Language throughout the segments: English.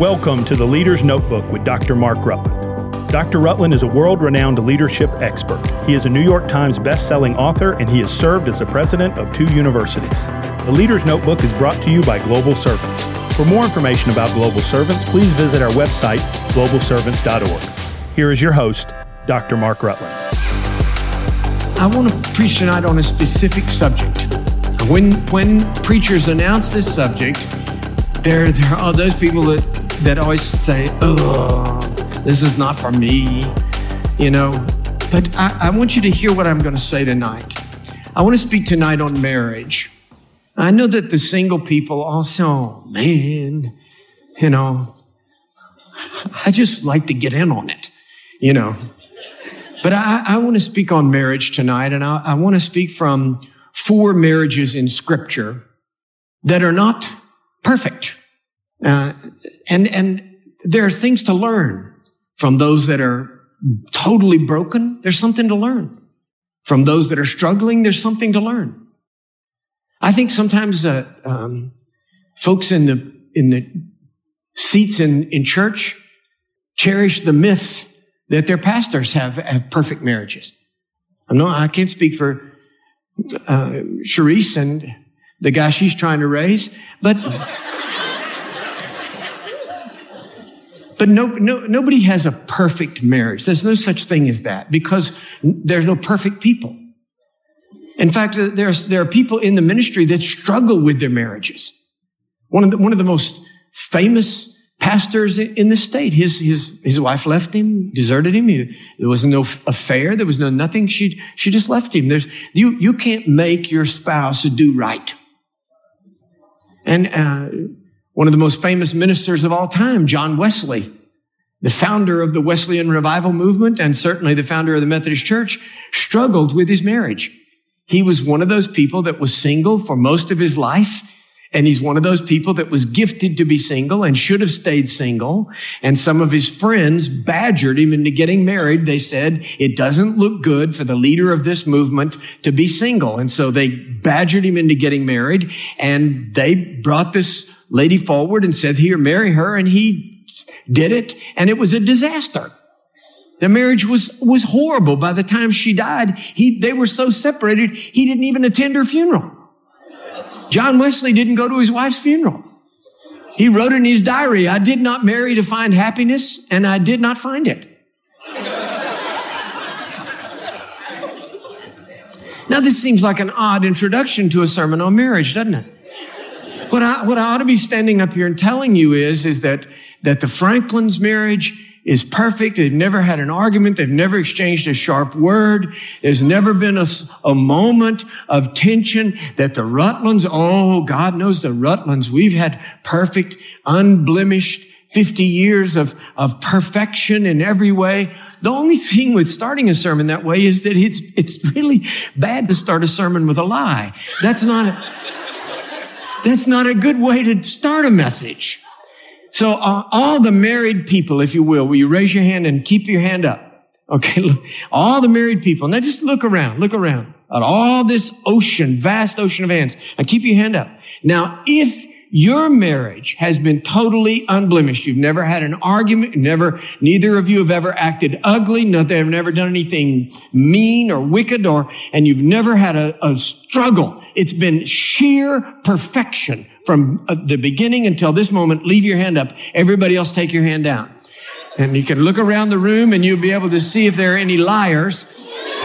Welcome to the Leader's Notebook with Dr. Mark Rutland. Dr. Rutland is a world renowned leadership expert. He is a New York Times best-selling author and he has served as the president of two universities. The Leader's Notebook is brought to you by Global Servants. For more information about Global Servants, please visit our website, globalservants.org. Here is your host, Dr. Mark Rutland. I want to preach tonight on a specific subject. When, when preachers announce this subject, there, there are those people that, that always say, oh, this is not for me, you know. But I, I want you to hear what I'm going to say tonight. I want to speak tonight on marriage. I know that the single people also, man, you know, I just like to get in on it, you know. But I, I want to speak on marriage tonight, and I, I want to speak from four marriages in Scripture that are not perfect. Uh, and, and there's things to learn from those that are totally broken. There's something to learn. From those that are struggling, there's something to learn. I think sometimes uh, um, folks in the in the seats in, in church cherish the myth that their pastors have, have perfect marriages. I I can't speak for uh, Sharice and the guy she's trying to raise, but but no, no, nobody has a perfect marriage. There's no such thing as that because there's no perfect people. In fact, there's, there are people in the ministry that struggle with their marriages. One of the, one of the most famous pastors in the state, his, his, his wife left him, deserted him. He, there was no affair. There was no nothing. She, she just left him. There's, you, you can't make your spouse do right. And, uh, one of the most famous ministers of all time, John Wesley, the founder of the Wesleyan revival movement and certainly the founder of the Methodist Church, struggled with his marriage. He was one of those people that was single for most of his life. And he's one of those people that was gifted to be single and should have stayed single. And some of his friends badgered him into getting married. They said, it doesn't look good for the leader of this movement to be single. And so they badgered him into getting married and they brought this lady forward and said, here, marry her. And he did it. And it was a disaster. The marriage was, was horrible. By the time she died, he, they were so separated, he didn't even attend her funeral. John Wesley didn't go to his wife's funeral. He wrote in his diary, I did not marry to find happiness and I did not find it. now, this seems like an odd introduction to a sermon on marriage, doesn't it? What I, what I ought to be standing up here and telling you is, is that, that the Franklin's marriage is perfect. They've never had an argument. They've never exchanged a sharp word. There's never been a, a moment of tension that the Rutlands, oh, God knows the Rutlands, we've had perfect, unblemished 50 years of, of perfection in every way. The only thing with starting a sermon that way is that it's, it's really bad to start a sermon with a lie. That's not a, that's not a good way to start a message. So uh, all the married people, if you will, will you raise your hand and keep your hand up? Okay, all the married people. Now just look around, look around at all this ocean, vast ocean of hands, and keep your hand up. Now, if your marriage has been totally unblemished. You've never had an argument. Never, neither of you have ever acted ugly. No, they've never done anything mean or wicked or, and you've never had a, a struggle. It's been sheer perfection from uh, the beginning until this moment. Leave your hand up. Everybody else take your hand down. And you can look around the room and you'll be able to see if there are any liars.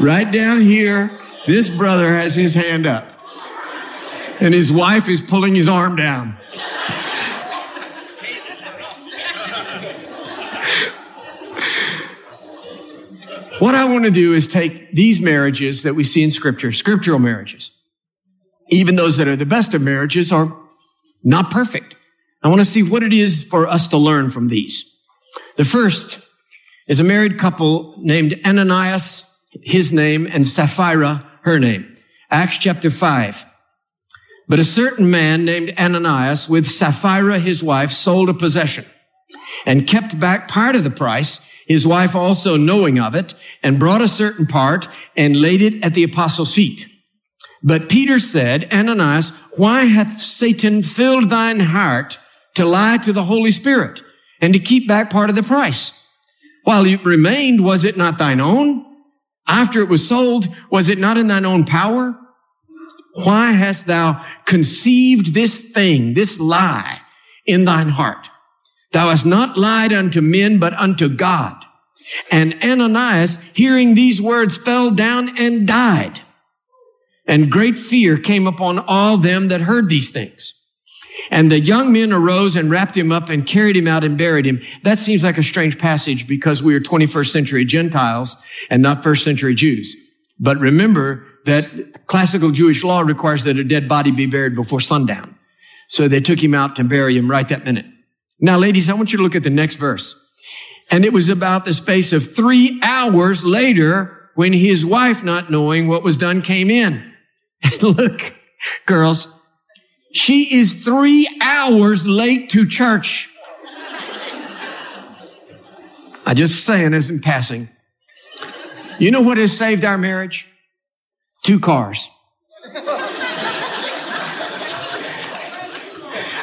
right down here, this brother has his hand up and his wife is pulling his arm down. what I want to do is take these marriages that we see in scripture, scriptural marriages, even those that are the best of marriages are not perfect. I want to see what it is for us to learn from these. The first is a married couple named Ananias, his name, and Sapphira, her name. Acts chapter 5. But a certain man named Ananias with Sapphira, his wife, sold a possession and kept back part of the price, his wife also knowing of it, and brought a certain part and laid it at the apostles' feet. But Peter said, Ananias, why hath Satan filled thine heart to lie to the Holy Spirit and to keep back part of the price? While it remained, was it not thine own? After it was sold, was it not in thine own power? Why hast thou conceived this thing, this lie in thine heart? Thou hast not lied unto men, but unto God. And Ananias, hearing these words, fell down and died. And great fear came upon all them that heard these things. And the young men arose and wrapped him up and carried him out and buried him. That seems like a strange passage because we are 21st century Gentiles and not first century Jews. But remember that classical Jewish law requires that a dead body be buried before sundown. So they took him out to bury him right that minute. Now, ladies, I want you to look at the next verse. And it was about the space of three hours later when his wife, not knowing what was done, came in. And look, girls, she is three hours late to church. I just saying as in passing. You know what has saved our marriage? Two cars.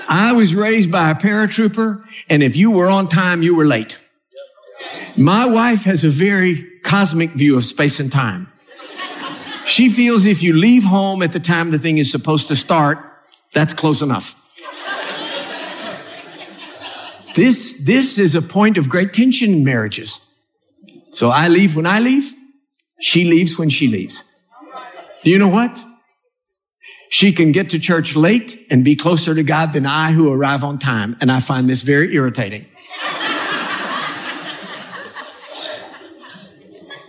I was raised by a paratrooper, and if you were on time, you were late. My wife has a very cosmic view of space and time. She feels if you leave home at the time the thing is supposed to start, that's close enough. this, this is a point of great tension in marriages. So I leave when I leave. She leaves when she leaves. Do you know what? She can get to church late and be closer to God than I who arrive on time. And I find this very irritating.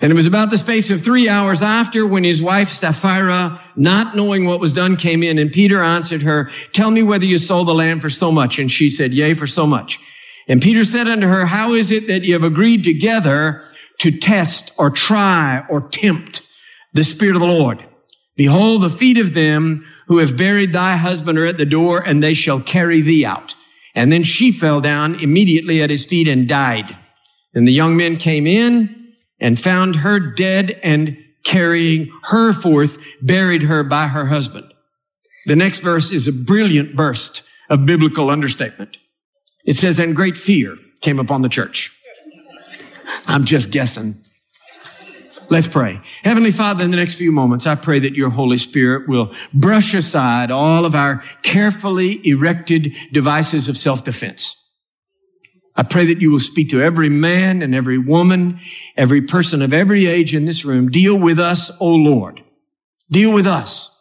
And it was about the space of three hours after when his wife Sapphira, not knowing what was done, came in and Peter answered her, tell me whether you sold the land for so much. And she said, yea, for so much. And Peter said unto her, how is it that you have agreed together to test or try or tempt the Spirit of the Lord? Behold, the feet of them who have buried thy husband are at the door and they shall carry thee out. And then she fell down immediately at his feet and died. And the young men came in and found her dead and carrying her forth, buried her by her husband. The next verse is a brilliant burst of biblical understatement. It says, and great fear came upon the church. I'm just guessing. Let's pray. Heavenly Father, in the next few moments, I pray that your Holy Spirit will brush aside all of our carefully erected devices of self-defense. I pray that you will speak to every man and every woman, every person of every age in this room. Deal with us, O Lord. Deal with us.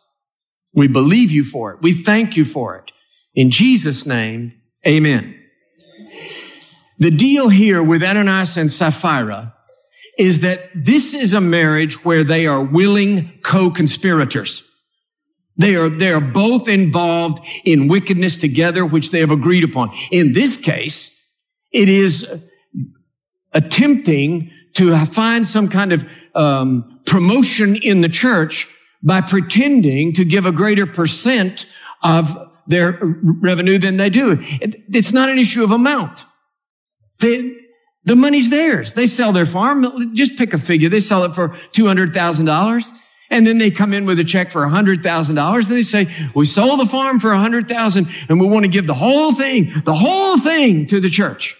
We believe you for it. We thank you for it. In Jesus' name, amen. The deal here with Ananias and Sapphira is that this is a marriage where they are willing co-conspirators. They are, they are both involved in wickedness together, which they have agreed upon. In this case, it is attempting to find some kind of um, promotion in the church by pretending to give a greater percent of their revenue than they do. It's not an issue of amount. They, the money's theirs. They sell their farm. Just pick a figure. They sell it for $200,000. And then they come in with a check for $100,000 and they say, we sold the farm for 100,000 and we want to give the whole thing, the whole thing to the church.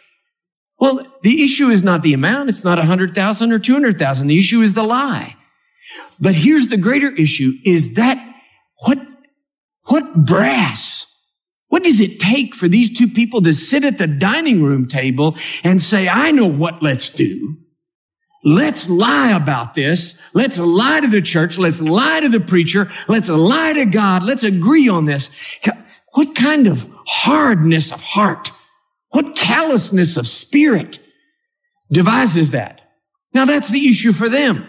Well, the issue is not the amount. It's not 100,000 or 200,000. The issue is the lie. But here's the greater issue is that what, what brass? What does it take for these two people to sit at the dining room table and say, I know what let's do. Let's lie about this. Let's lie to the church. Let's lie to the preacher. Let's lie to God. Let's agree on this. What kind of hardness of heart? What callousness of spirit devises that? Now that's the issue for them.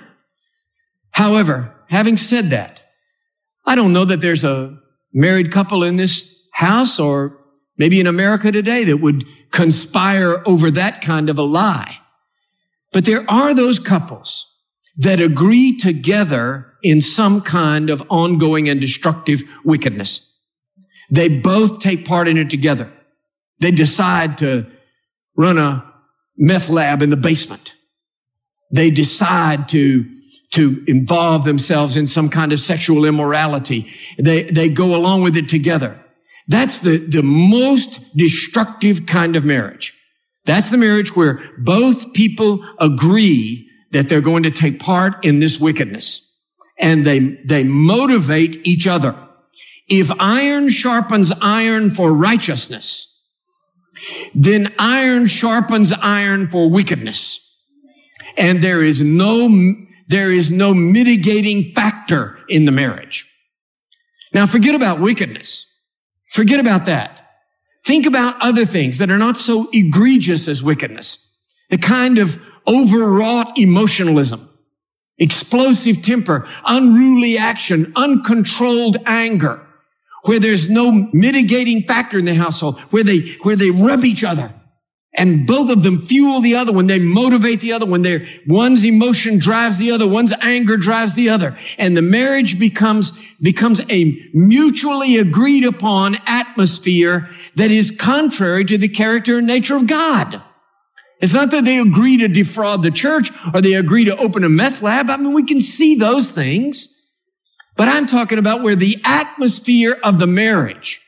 However, having said that, I don't know that there's a married couple in this house or maybe in America today that would conspire over that kind of a lie. But there are those couples that agree together in some kind of ongoing and destructive wickedness. They both take part in it together. They decide to run a meth lab in the basement. They decide to to involve themselves in some kind of sexual immorality. They, they go along with it together. That's the, the most destructive kind of marriage. That's the marriage where both people agree that they're going to take part in this wickedness and they, they motivate each other. If iron sharpens iron for righteousness, then iron sharpens iron for wickedness. And there is no, there is no mitigating factor in the marriage. Now forget about wickedness. Forget about that. Think about other things that are not so egregious as wickedness. The kind of overwrought emotionalism, explosive temper, unruly action, uncontrolled anger, where there's no mitigating factor in the household, where they, where they rub each other. And both of them fuel the other one. They motivate the other one. Their one's emotion drives the other. One's anger drives the other. And the marriage becomes, becomes a mutually agreed upon atmosphere that is contrary to the character and nature of God. It's not that they agree to defraud the church or they agree to open a meth lab. I mean, we can see those things. But I'm talking about where the atmosphere of the marriage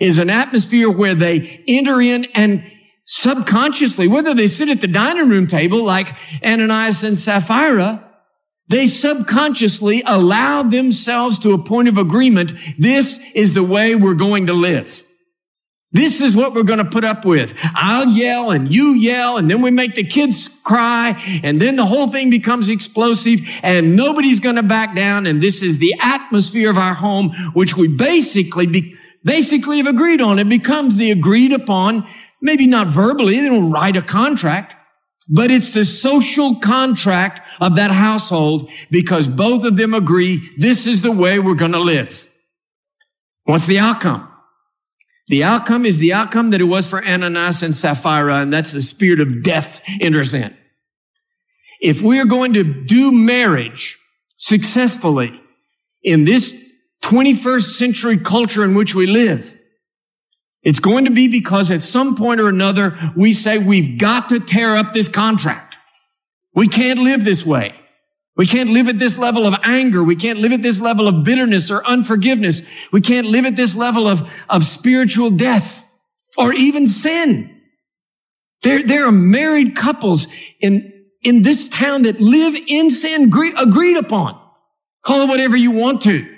is an atmosphere where they enter in and subconsciously, whether they sit at the dining room table like Ananias and Sapphira, they subconsciously allow themselves to a point of agreement. This is the way we're going to live. This is what we're going to put up with. I'll yell and you yell and then we make the kids cry and then the whole thing becomes explosive and nobody's going to back down. And this is the atmosphere of our home, which we basically, be, basically have agreed on. It becomes the agreed upon, maybe not verbally. They don't write a contract, but it's the social contract of that household because both of them agree this is the way we're going to live. What's the outcome? The outcome is the outcome that it was for Ananias and Sapphira, and that's the spirit of death enters in. If we are going to do marriage successfully in this 21st century culture in which we live, it's going to be because at some point or another, we say we've got to tear up this contract. We can't live this way. We can't live at this level of anger. We can't live at this level of bitterness or unforgiveness. We can't live at this level of, of spiritual death or even sin. There, there are married couples in, in this town that live in sin agreed upon. Call it whatever you want to.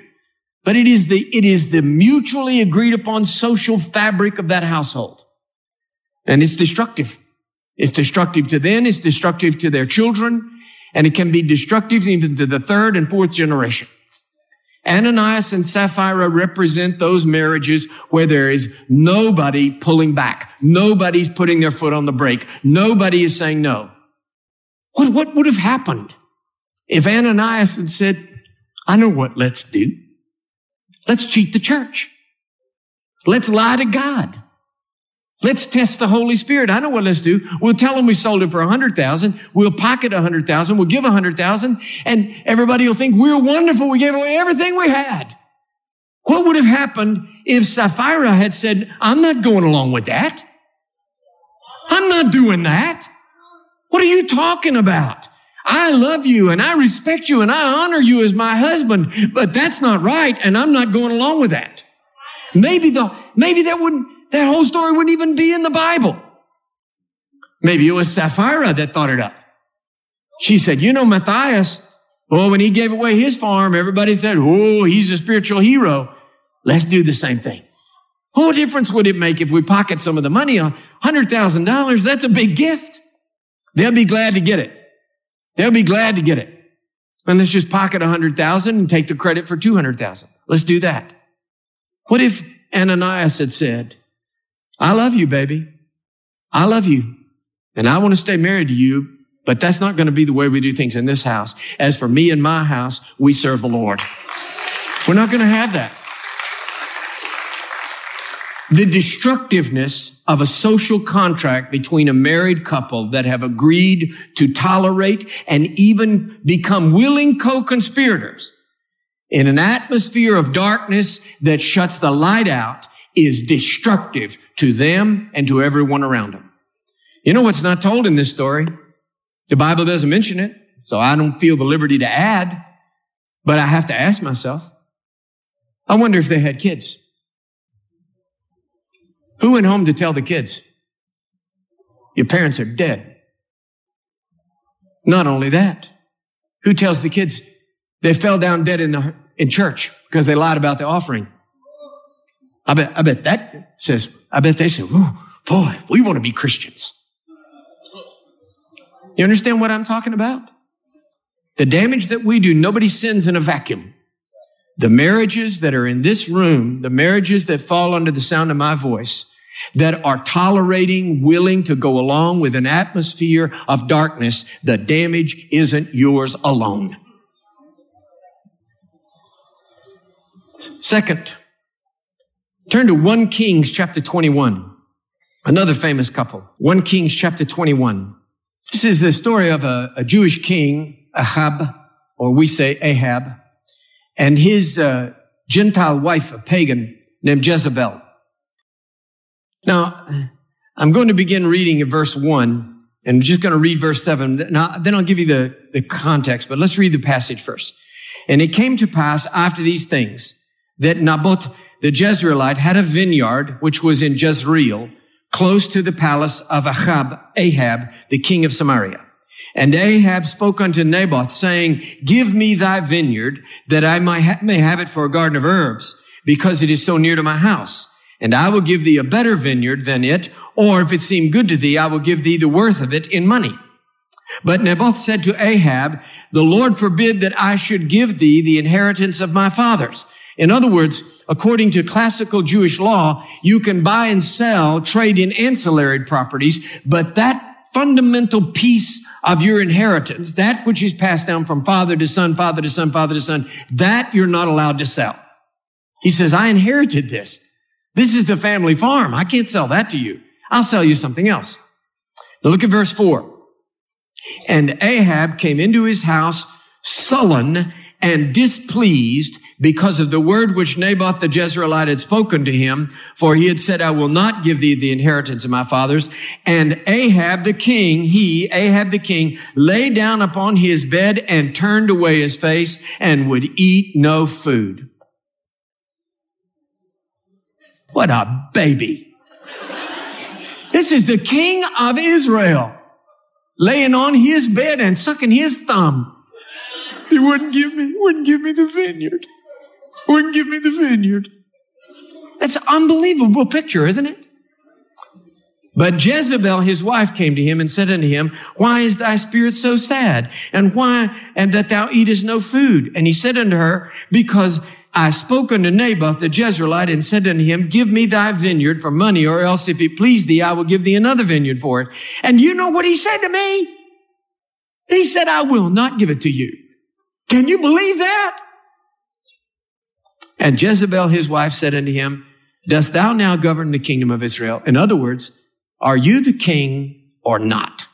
But it is the, it is the mutually agreed upon social fabric of that household. And it's destructive. It's destructive to them. It's destructive to their children and it can be destructive even to the third and fourth generation. Ananias and Sapphira represent those marriages where there is nobody pulling back. Nobody's putting their foot on the brake. Nobody is saying no. What, what would have happened if Ananias had said, I know what let's do. Let's cheat the church. Let's lie to God. Let's test the Holy Spirit. I know what let's do. We'll tell them we sold it for a hundred thousand. We'll pocket a hundred thousand. We'll give a hundred thousand and everybody will think we're wonderful. We gave away everything we had. What would have happened if Sapphira had said, I'm not going along with that. I'm not doing that. What are you talking about? I love you and I respect you and I honor you as my husband, but that's not right. And I'm not going along with that. Maybe the, maybe that wouldn't, that whole story wouldn't even be in the Bible. Maybe it was Sapphira that thought it up. She said, you know, Matthias, well, when he gave away his farm, everybody said, oh, he's a spiritual hero. Let's do the same thing. What difference would it make if we pocket some of the money on $100,000? That's a big gift. They'll be glad to get it. They'll be glad to get it. And let's just pocket 100,000 and take the credit for 200,000. Let's do that. What if Ananias had said, I love you, baby. I love you. And I want to stay married to you, but that's not going to be the way we do things in this house. As for me and my house, we serve the Lord. We're not going to have that. The destructiveness of a social contract between a married couple that have agreed to tolerate and even become willing co-conspirators in an atmosphere of darkness that shuts the light out is destructive to them and to everyone around them. You know what's not told in this story? The Bible doesn't mention it. so I don't feel the liberty to add, but I have to ask myself, I wonder if they had kids. Who went home to tell the kids? Your parents are dead. Not only that, who tells the kids they fell down dead in the, in church because they lied about the offering? I bet, I bet that says, I bet they say, boy, we want to be Christians. You understand what I'm talking about? The damage that we do, nobody sins in a vacuum. The marriages that are in this room, the marriages that fall under the sound of my voice, that are tolerating, willing to go along with an atmosphere of darkness, the damage isn't yours alone. Second, turn to 1 Kings chapter 21. Another famous couple. 1 Kings chapter 21. This is the story of a, a Jewish king, Ahab, or we say Ahab, and his uh, Gentile wife, a pagan named Jezebel. Now, I'm going to begin reading at verse one and I'm just going to read verse seven. Now, then I'll give you the, the context, but let's read the passage first. And it came to pass after these things that Naboth the Jezreelite had a vineyard which was in Jezreel, close to the palace of Ahab, Ahab, the king of Samaria. And Ahab spoke unto Naboth, saying, Give me thy vineyard, that I may have it for a garden of herbs, because it is so near to my house and I will give thee a better vineyard than it, or if it seem good to thee, I will give thee the worth of it in money. But Naboth said to Ahab, the Lord forbid that I should give thee the inheritance of my fathers. In other words, according to classical Jewish law, you can buy and sell, trade in ancillary properties, but that fundamental piece of your inheritance, that which is passed down from father to son, father to son, father to son, that you're not allowed to sell. He says, I inherited this. This is the family farm. I can't sell that to you. I'll sell you something else. Now look at verse four. And Ahab came into his house sullen and displeased because of the word which Naboth the Jezreelite had spoken to him, for he had said, I will not give thee the inheritance of my fathers. And Ahab the king, he, Ahab the king, lay down upon his bed and turned away his face and would eat no food. What a baby. This is the king of Israel laying on his bed and sucking his thumb. He wouldn't give me, wouldn't give me the vineyard. Wouldn't give me the vineyard. That's an unbelievable picture, isn't it? But Jezebel, his wife, came to him and said unto him, Why is thy spirit so sad? And why, and that thou eatest no food? And he said unto her, Because I spoke unto Naboth the Jezreelite and said unto him, give me thy vineyard for money, or else if it please thee, I will give thee another vineyard for it. And you know what he said to me? He said, I will not give it to you. Can you believe that? And Jezebel, his wife, said unto him, Dost thou now govern the kingdom of Israel? In other words, are you the king or not?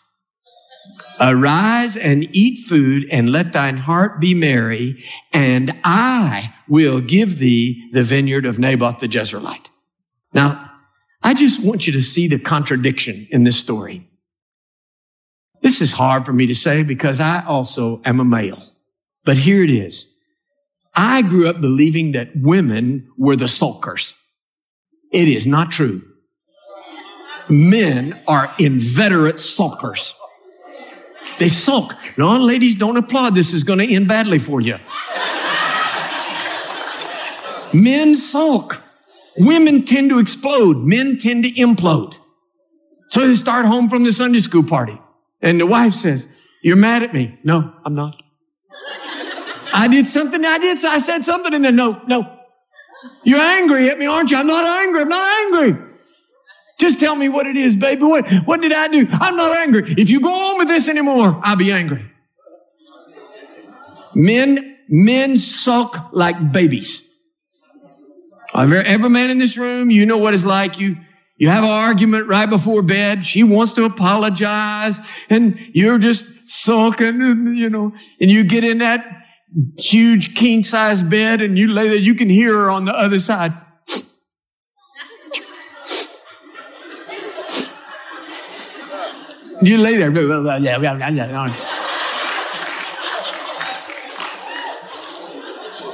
Arise and eat food and let thine heart be merry, and I will give thee the vineyard of Naboth the Jezreelite. Now, I just want you to see the contradiction in this story. This is hard for me to say because I also am a male. But here it is. I grew up believing that women were the sulkers. It is not true. Men are inveterate sulkers. They sulk. No, ladies, don't applaud. This is going to end badly for you. Men sulk. Women tend to explode. Men tend to implode. So they start home from the Sunday school party. And the wife says, you're mad at me. No, I'm not. I did something. I did. I said something and then no, no. You're angry at me, aren't you? I'm not angry. I'm not angry. Just tell me what it is, baby. What, what did I do? I'm not angry. If you go on with this anymore, I'll be angry. Men, men sulk like babies. Every man in this room, you know what it's like. You, you have an argument right before bed. She wants to apologize and you're just sulking and, you know, and you get in that huge king size bed and you lay there, you can hear her on the other side. you lay there.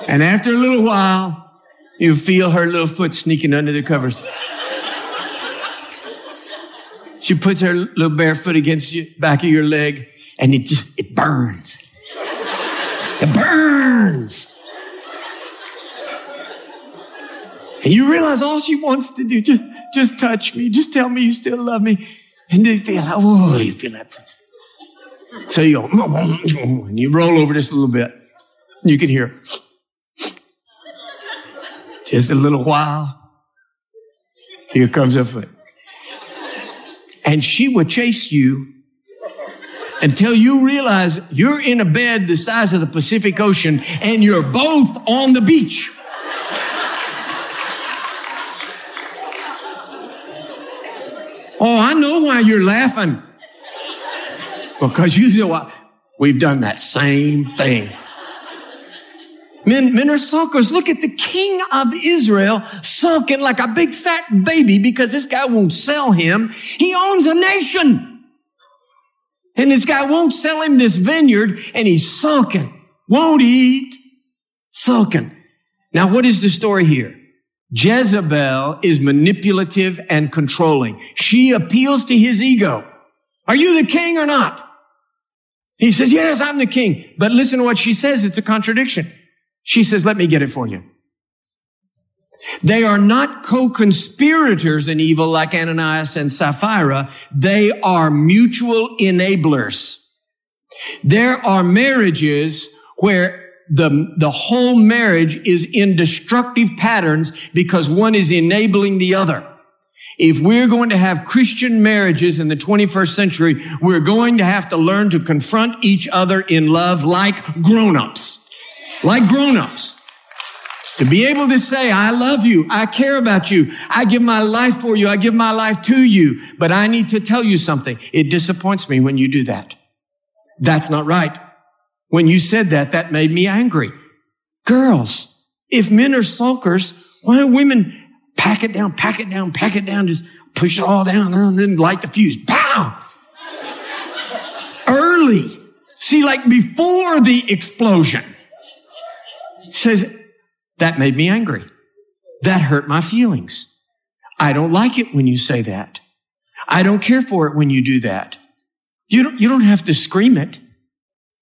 And after a little while, you feel her little foot sneaking under the covers. She puts her little bare foot against your back of your leg and it just, it burns. It burns. And you realize all she wants to do, just, just touch me. Just tell me you still love me. And you feel like, oh, you feel that. So you go, mm, mm, mm, and you roll over just a little bit. You can hear, just a little while. Here comes her foot and she will chase you until you realize you're in a bed the size of the Pacific Ocean and you're both on the beach. Oh, I know why you're laughing. Because you know what? We've done that same thing. Men, men are suckers. Look at the king of Israel sulking like a big fat baby because this guy won't sell him. He owns a nation. And this guy won't sell him this vineyard and he's sulking. Won't eat. Sulking. Now, what is the story here? Jezebel is manipulative and controlling. She appeals to his ego. Are you the king or not? He says, yes, I'm the king. But listen to what she says. It's a contradiction. She says, let me get it for you. They are not co-conspirators in evil like Ananias and Sapphira. They are mutual enablers. There are marriages where the, the whole marriage is in destructive patterns because one is enabling the other. If we're going to have Christian marriages in the 21st century, we're going to have to learn to confront each other in love like grown-ups like grown-ups. To be able to say, I love you. I care about you. I give my life for you. I give my life to you. But I need to tell you something. It disappoints me when you do that. That's not right. When you said that, that made me angry. Girls, if men are sulkers, why don't women pack it down, pack it down, pack it down, just push it all down and then light the fuse. Pow! Early. See, like before the explosion says, that made me angry. That hurt my feelings. I don't like it when you say that. I don't care for it when you do that. You don't, you don't have to scream it.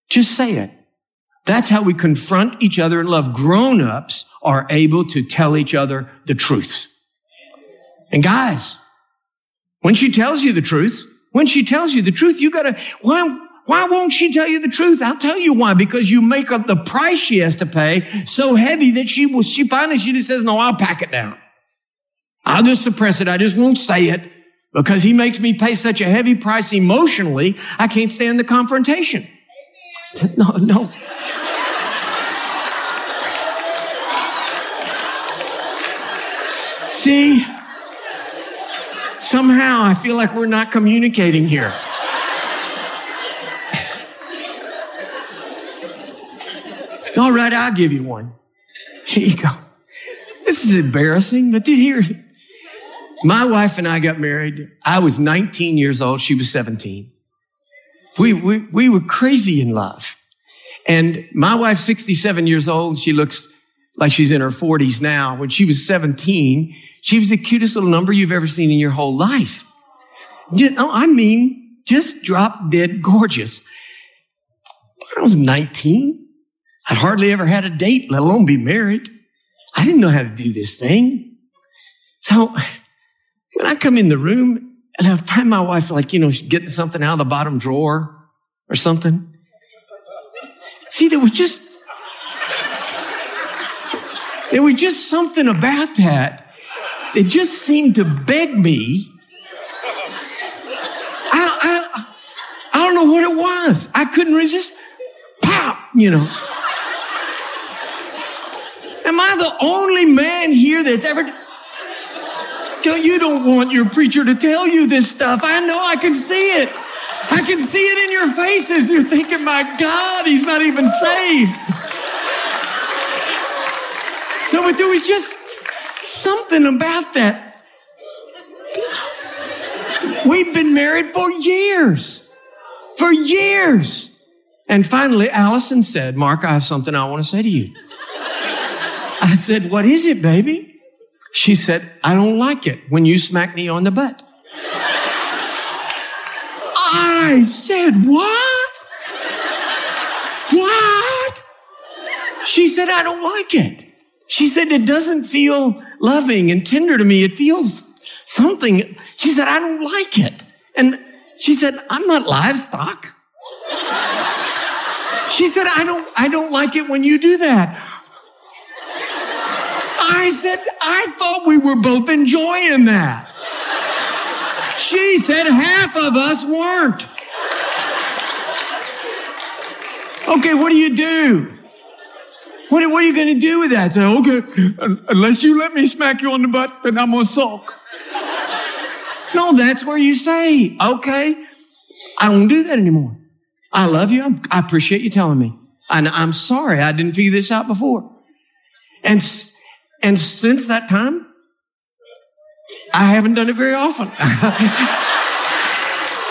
Just say it. That's how we confront each other in love. Grown-ups are able to tell each other the truth. And guys, when she tells you the truth, when she tells you the truth, you gotta, why, why won't she tell you the truth? I'll tell you why. Because you make up the price she has to pay so heavy that she will, she finally, she just says, no, I'll pack it down. I'll just suppress it. I just won't say it because he makes me pay such a heavy price emotionally. I can't stand the confrontation. No, no. See, somehow I feel like we're not communicating here. All right, I'll give you one. Here you go. This is embarrassing, but did hear it. my wife and I got married. I was 19 years old. She was 17. We, we, we were crazy in love. And my wife's 67 years old. She looks like she's in her 40s now. When she was 17, she was the cutest little number you've ever seen in your whole life. I mean, just drop dead gorgeous. I was 19. I'd hardly ever had a date, let alone be married. I didn't know how to do this thing. So when I come in the room and I find my wife like, you know, getting something out of the bottom drawer or something. See, there was just, there was just something about that It just seemed to beg me. I, I, I don't know what it was. I couldn't resist. Pop, you know. Am I the only man here that's ever. Don't, you don't want your preacher to tell you this stuff. I know, I can see it. I can see it in your faces. You're thinking, my God, he's not even saved. No, but there was just something about that. We've been married for years. For years. And finally, Alison said, Mark, I have something I want to say to you. I said, what is it, baby? She said, I don't like it when you smack me on the butt. I said, what? What? She said, I don't like it. She said, it doesn't feel loving and tender to me. It feels something. She said, I don't like it. And she said, I'm not livestock. She said, I don't, I don't like it when you do that. I said, I thought we were both enjoying that. She said half of us weren't. Okay, what do you do? What, what are you going to do with that? Say, okay, unless you let me smack you on the butt, then I'm going to sulk. No, that's where you say, okay, I don't do that anymore. I love you. I appreciate you telling me. And I'm sorry I didn't figure this out before. And, and since that time, I haven't done it very often.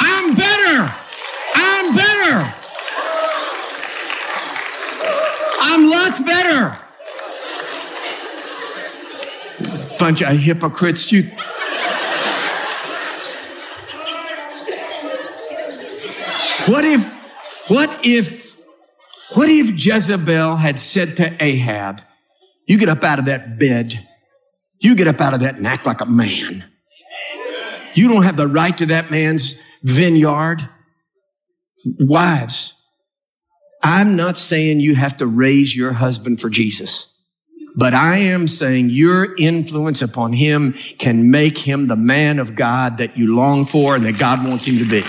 I'm better. I'm better. I'm lots better. Bunch of hypocrites. You. What if, what if, what if Jezebel had said to Ahab, you get up out of that bed. You get up out of that and act like a man. You don't have the right to that man's vineyard. Wives, I'm not saying you have to raise your husband for Jesus, but I am saying your influence upon him can make him the man of God that you long for and that God wants him to be.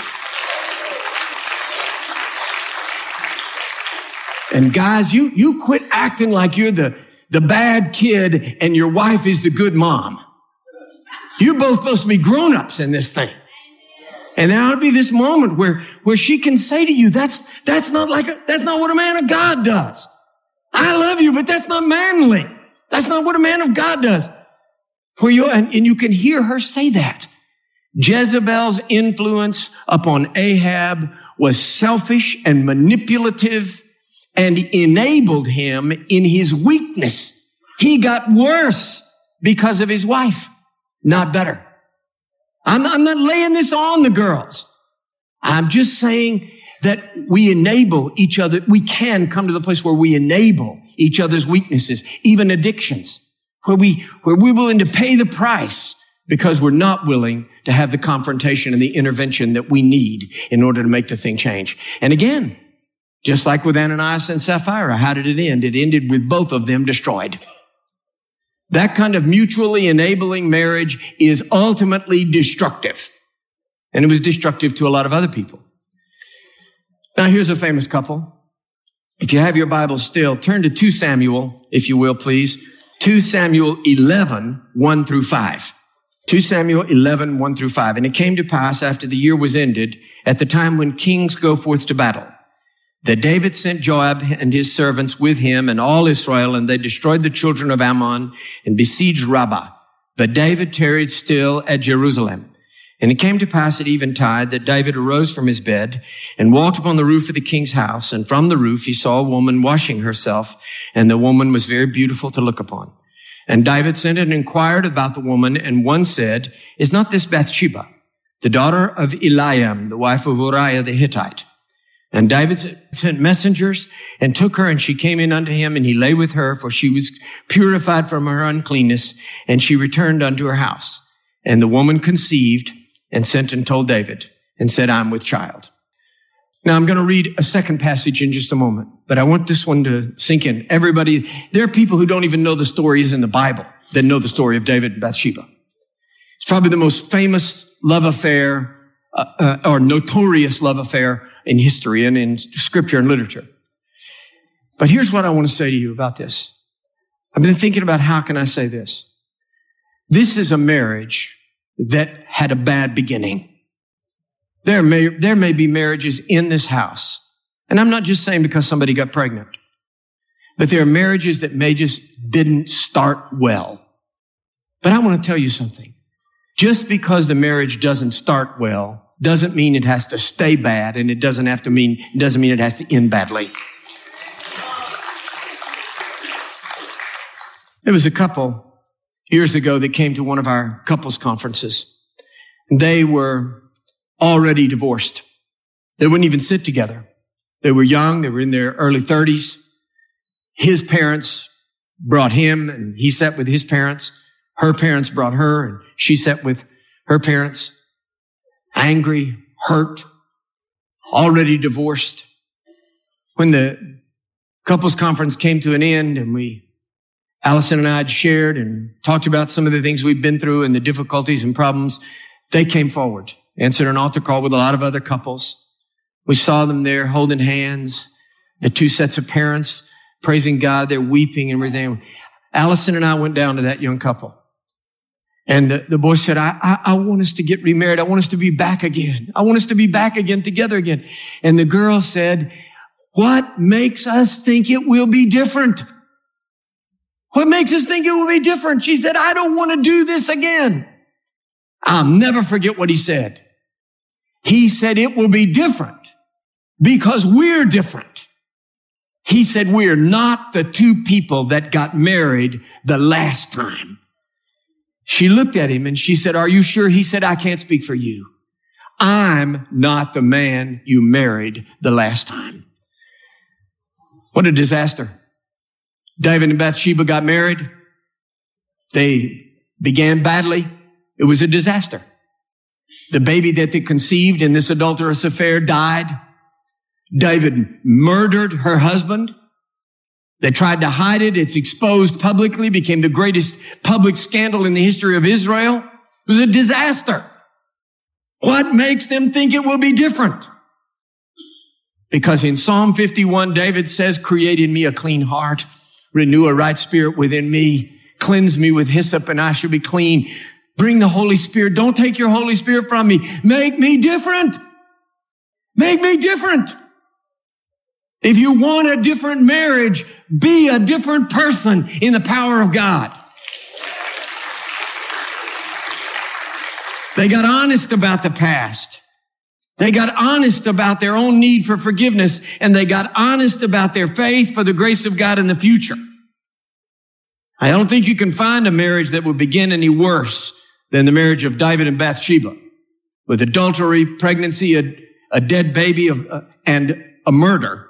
And guys, you, you quit acting like you're the, the bad kid and your wife is the good mom. You're both supposed to be grown-ups in this thing. And there ought to be this moment where, where she can say to you, that's, that's not like, a, that's not what a man of God does. I love you, but that's not manly. That's not what a man of God does. For you, and, and you can hear her say that. Jezebel's influence upon Ahab was selfish and manipulative and enabled him in his weakness. He got worse because of his wife, not better. I'm not, I'm not laying this on the girls. I'm just saying that we enable each other. We can come to the place where we enable each other's weaknesses, even addictions, where we, where we're willing to pay the price because we're not willing to have the confrontation and the intervention that we need in order to make the thing change. And again, just like with Ananias and Sapphira, how did it end? It ended with both of them destroyed. That kind of mutually enabling marriage is ultimately destructive. And it was destructive to a lot of other people. Now here's a famous couple. If you have your Bible still, turn to 2 Samuel, if you will, please. 2 Samuel 11, 1 through 5. 2 Samuel 11, 1 through 5. And it came to pass after the year was ended, at the time when kings go forth to battle, that David sent Joab and his servants with him and all Israel, and they destroyed the children of Ammon and besieged Rabbah. But David tarried still at Jerusalem. And it came to pass at eventide that David arose from his bed and walked upon the roof of the king's house. And from the roof he saw a woman washing herself, and the woman was very beautiful to look upon. And David sent and inquired about the woman, and one said, Is not this Bathsheba, the daughter of Eliam, the wife of Uriah the Hittite? And David sent messengers and took her and she came in unto him and he lay with her for she was purified from her uncleanness and she returned unto her house. And the woman conceived and sent and told David and said, I'm with child. Now I'm going to read a second passage in just a moment, but I want this one to sink in. Everybody, there are people who don't even know the stories in the Bible that know the story of David and Bathsheba. It's probably the most famous love affair uh, uh, or notorious love affair in history and in scripture and literature. But here's what I want to say to you about this. I've been thinking about how can I say this? This is a marriage that had a bad beginning. There may, there may be marriages in this house. And I'm not just saying because somebody got pregnant, but there are marriages that may just didn't start well. But I want to tell you something. Just because the marriage doesn't start well doesn't mean it has to stay bad and it doesn't have to mean, it doesn't mean it has to end badly. There was a couple years ago that came to one of our couples conferences. They were already divorced. They wouldn't even sit together. They were young. They were in their early thirties. His parents brought him and he sat with his parents. Her parents brought her and she sat with her parents. Angry, hurt, already divorced. When the couples conference came to an end and we, Alison and I had shared and talked about some of the things we've been through and the difficulties and problems, they came forward, answered an altar call with a lot of other couples. We saw them there holding hands, the two sets of parents praising God. They're weeping and everything. Alison and I went down to that young couple. And the, boy said, I, I, I, want us to get remarried. I want us to be back again. I want us to be back again together again. And the girl said, what makes us think it will be different? What makes us think it will be different? She said, I don't want to do this again. I'll never forget what he said. He said it will be different because we're different. He said we're not the two people that got married the last time. She looked at him and she said, are you sure? He said, I can't speak for you. I'm not the man you married the last time. What a disaster. David and Bathsheba got married. They began badly. It was a disaster. The baby that they conceived in this adulterous affair died. David murdered her husband. They tried to hide it. It's exposed publicly, became the greatest public scandal in the history of Israel. It was a disaster. What makes them think it will be different? Because in Psalm 51, David says, create in me a clean heart, renew a right spirit within me, cleanse me with hyssop and I shall be clean. Bring the Holy Spirit. Don't take your Holy Spirit from me. Make me different. Make me different. If you want a different marriage, be a different person in the power of God. They got honest about the past. They got honest about their own need for forgiveness and they got honest about their faith for the grace of God in the future. I don't think you can find a marriage that would begin any worse than the marriage of David and Bathsheba with adultery, pregnancy, a, a dead baby, uh, and a murder.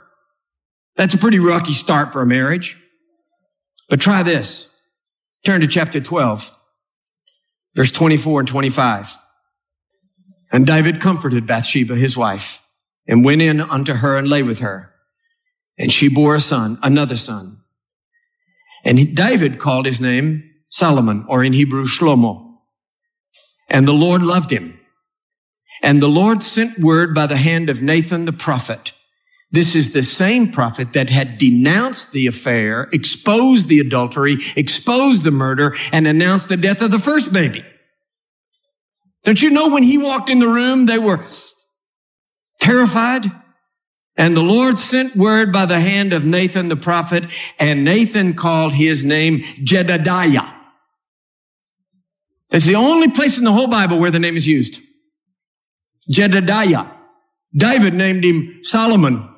That's a pretty rocky start for a marriage. But try this. Turn to chapter 12, verse 24 and 25. And David comforted Bathsheba, his wife, and went in unto her and lay with her. And she bore a son, another son. And David called his name Solomon, or in Hebrew, Shlomo. And the Lord loved him. And the Lord sent word by the hand of Nathan the prophet this is the same prophet that had denounced the affair, exposed the adultery, exposed the murder, and announced the death of the first baby. Don't you know when he walked in the room, they were terrified? And the Lord sent word by the hand of Nathan the prophet, and Nathan called his name Jedediah. It's the only place in the whole Bible where the name is used. Jedediah. David named him Solomon.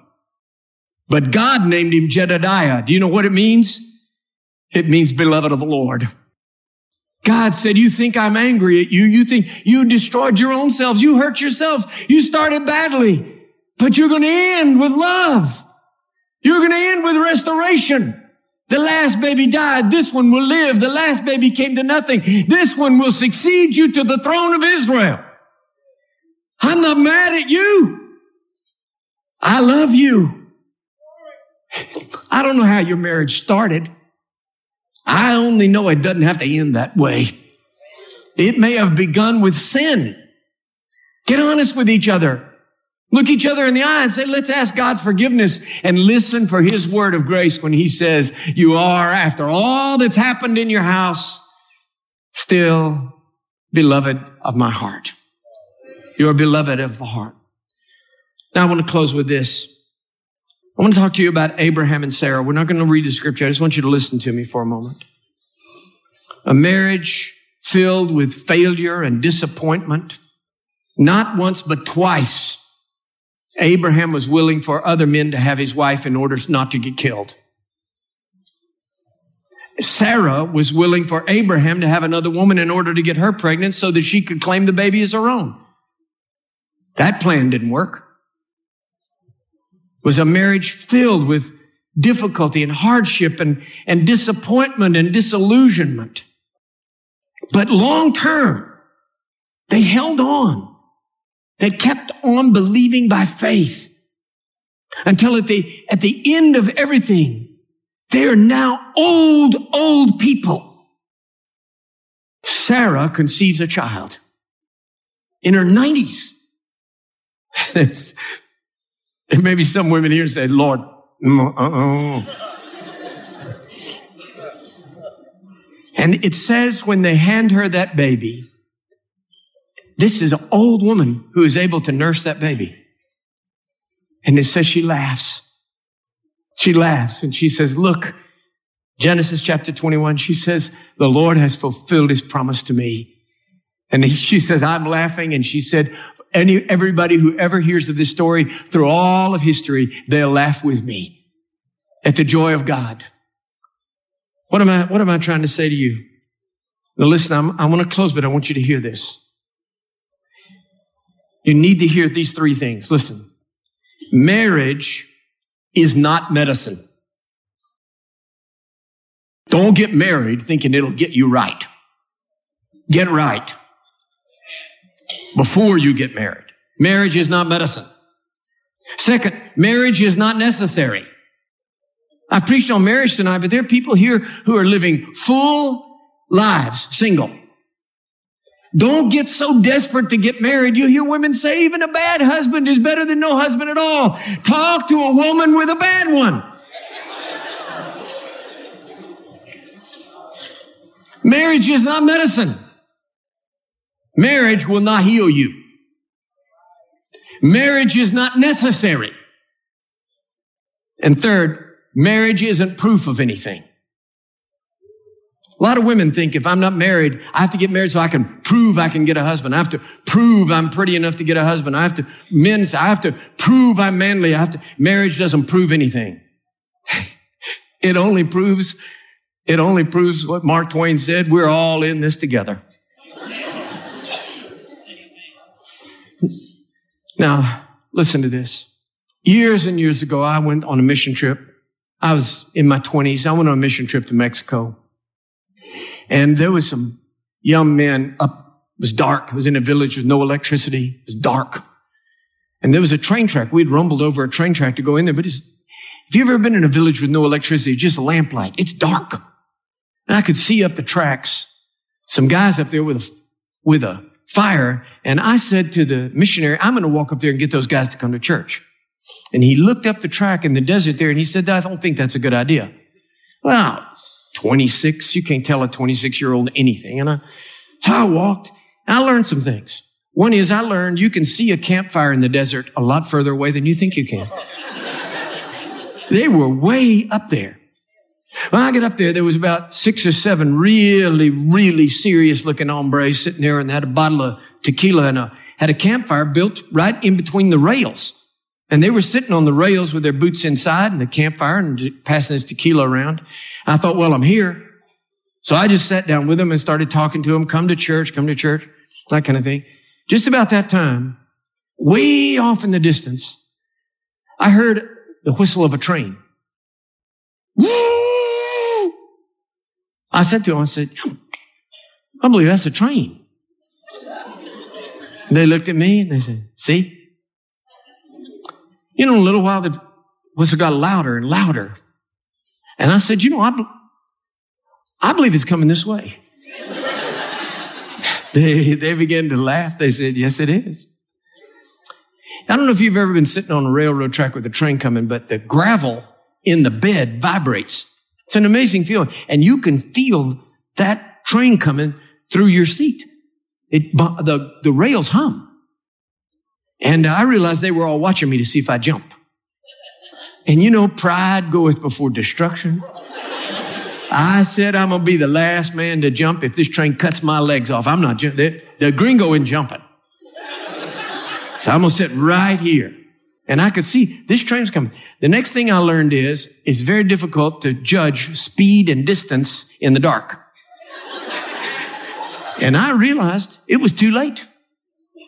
But God named him Jedediah. Do you know what it means? It means beloved of the Lord. God said, you think I'm angry at you. You think you destroyed your own selves. You hurt yourselves. You started badly, but you're going to end with love. You're going to end with restoration. The last baby died. This one will live. The last baby came to nothing. This one will succeed you to the throne of Israel. I'm not mad at you. I love you. I don't know how your marriage started. I only know it doesn't have to end that way. It may have begun with sin. Get honest with each other. Look each other in the eye and say, let's ask God's forgiveness and listen for his word of grace when he says, you are, after all that's happened in your house, still beloved of my heart. You are beloved of the heart. Now I want to close with this. I want to talk to you about Abraham and Sarah. We're not going to read the scripture. I just want you to listen to me for a moment. A marriage filled with failure and disappointment. Not once, but twice. Abraham was willing for other men to have his wife in order not to get killed. Sarah was willing for Abraham to have another woman in order to get her pregnant so that she could claim the baby as her own. That plan didn't work. Was a marriage filled with difficulty and hardship and, and disappointment and disillusionment. But long term, they held on. They kept on believing by faith until at the, at the end of everything, they are now old, old people. Sarah conceives a child in her 90s. it's, maybe some women here say, Lord, uh-uh. and it says when they hand her that baby, this is an old woman who is able to nurse that baby. And it says she laughs. She laughs and she says, look, Genesis chapter 21, she says, the Lord has fulfilled his promise to me. And he, she says, I'm laughing. And she said, any, everybody who ever hears of this story through all of history, they'll laugh with me at the joy of God. What am I, what am I trying to say to you? Now listen, I'm, I want to close, but I want you to hear this. You need to hear these three things. Listen, marriage is not medicine. Don't get married thinking it'll get you right. Get right before you get married. Marriage is not medicine. Second, marriage is not necessary. I preached on marriage tonight, but there are people here who are living full lives, single. Don't get so desperate to get married. You hear women say even a bad husband is better than no husband at all. Talk to a woman with a bad one. Marriage is not medicine. Marriage will not heal you. Marriage is not necessary. And third, marriage isn't proof of anything. A lot of women think if I'm not married, I have to get married so I can prove I can get a husband. I have to prove I'm pretty enough to get a husband. I have to, men, I have to prove I'm manly. I have to, marriage doesn't prove anything. it only proves, it only proves what Mark Twain said. We're all in this together. Now, listen to this. Years and years ago, I went on a mission trip. I was in my twenties. I went on a mission trip to Mexico. And there was some young men up. It was dark. It was in a village with no electricity. It was dark. And there was a train track. We'd rumbled over a train track to go in there, but it's, if you've ever been in a village with no electricity, just a lamplight, it's dark. And I could see up the tracks some guys up there with a, with a fire. And I said to the missionary, I'm going to walk up there and get those guys to come to church. And he looked up the track in the desert there and he said, I don't think that's a good idea. Well, 26, you can't tell a 26 year old anything. And I, so I walked and I learned some things. One is I learned you can see a campfire in the desert a lot further away than you think you can. they were way up there. When I got up there, there was about six or seven really, really serious looking hombres sitting there and had a bottle of tequila and a, had a campfire built right in between the rails. And they were sitting on the rails with their boots inside and the campfire and passing this tequila around. I thought, well, I'm here. So I just sat down with them and started talking to them. Come to church, come to church, that kind of thing. Just about that time, way off in the distance, I heard the whistle of a train. I said to him, I said, I believe that's a train. And they looked at me and they said, see? You know, in a little while, the whistle got louder and louder. And I said, you know, I, I believe it's coming this way. they, they began to laugh. They said, yes, it is. I don't know if you've ever been sitting on a railroad track with a train coming, but the gravel in the bed vibrates. It's an amazing feeling. And you can feel that train coming through your seat. It, the, the rails hum. And I realized they were all watching me to see if I jump. And you know, pride goeth before destruction. I said I'm gonna be the last man to jump if this train cuts my legs off. I'm not jumping. The, the gringo isn't jumping. So I'm gonna sit right here. And I could see this train's coming. The next thing I learned is it's very difficult to judge speed and distance in the dark. and I realized it was too late.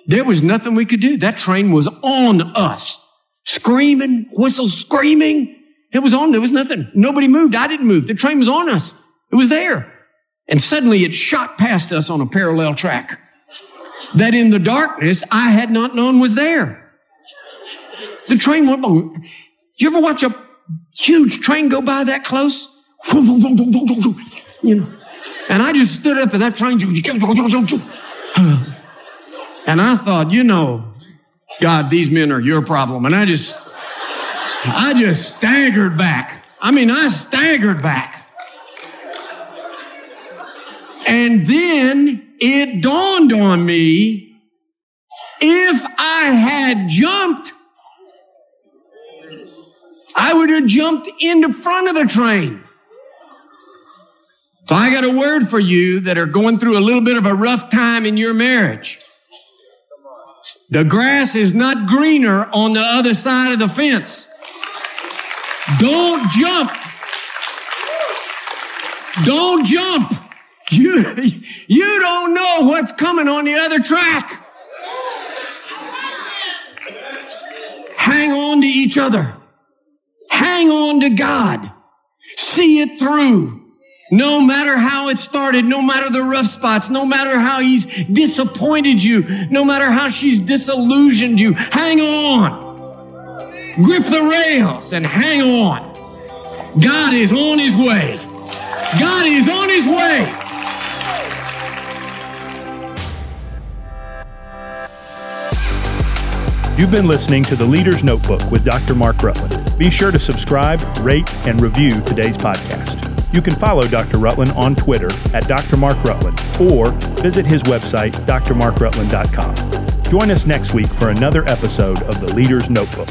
There was nothing we could do. That train was on us. Screaming, whistle screaming. It was on. There was nothing. Nobody moved. I didn't move. The train was on us. It was there. And suddenly it shot past us on a parallel track that in the darkness I had not known was there. The train went by. You ever watch a huge train go by that close? You know. And I just stood up and that train. And I thought, you know, God, these men are your problem. And I just, I just staggered back. I mean, I staggered back. And then it dawned on me if I had jumped, I would have jumped in the front of the train. So I got a word for you that are going through a little bit of a rough time in your marriage. The grass is not greener on the other side of the fence. Don't jump. Don't jump. You, you don't know what's coming on the other track. Hang on to each other. Hang on to God. See it through. No matter how it started, no matter the rough spots, no matter how he's disappointed you, no matter how she's disillusioned you, hang on. Grip the rails and hang on. God is on his way. God is on his way. You've been listening to the Leader's Notebook with Dr. Mark Rutland. Be sure to subscribe, rate, and review today's podcast. You can follow Dr. Rutland on Twitter at Dr. Mark Rutland or visit his website, drmarkrutland.com. Join us next week for another episode of the Leader's Notebook.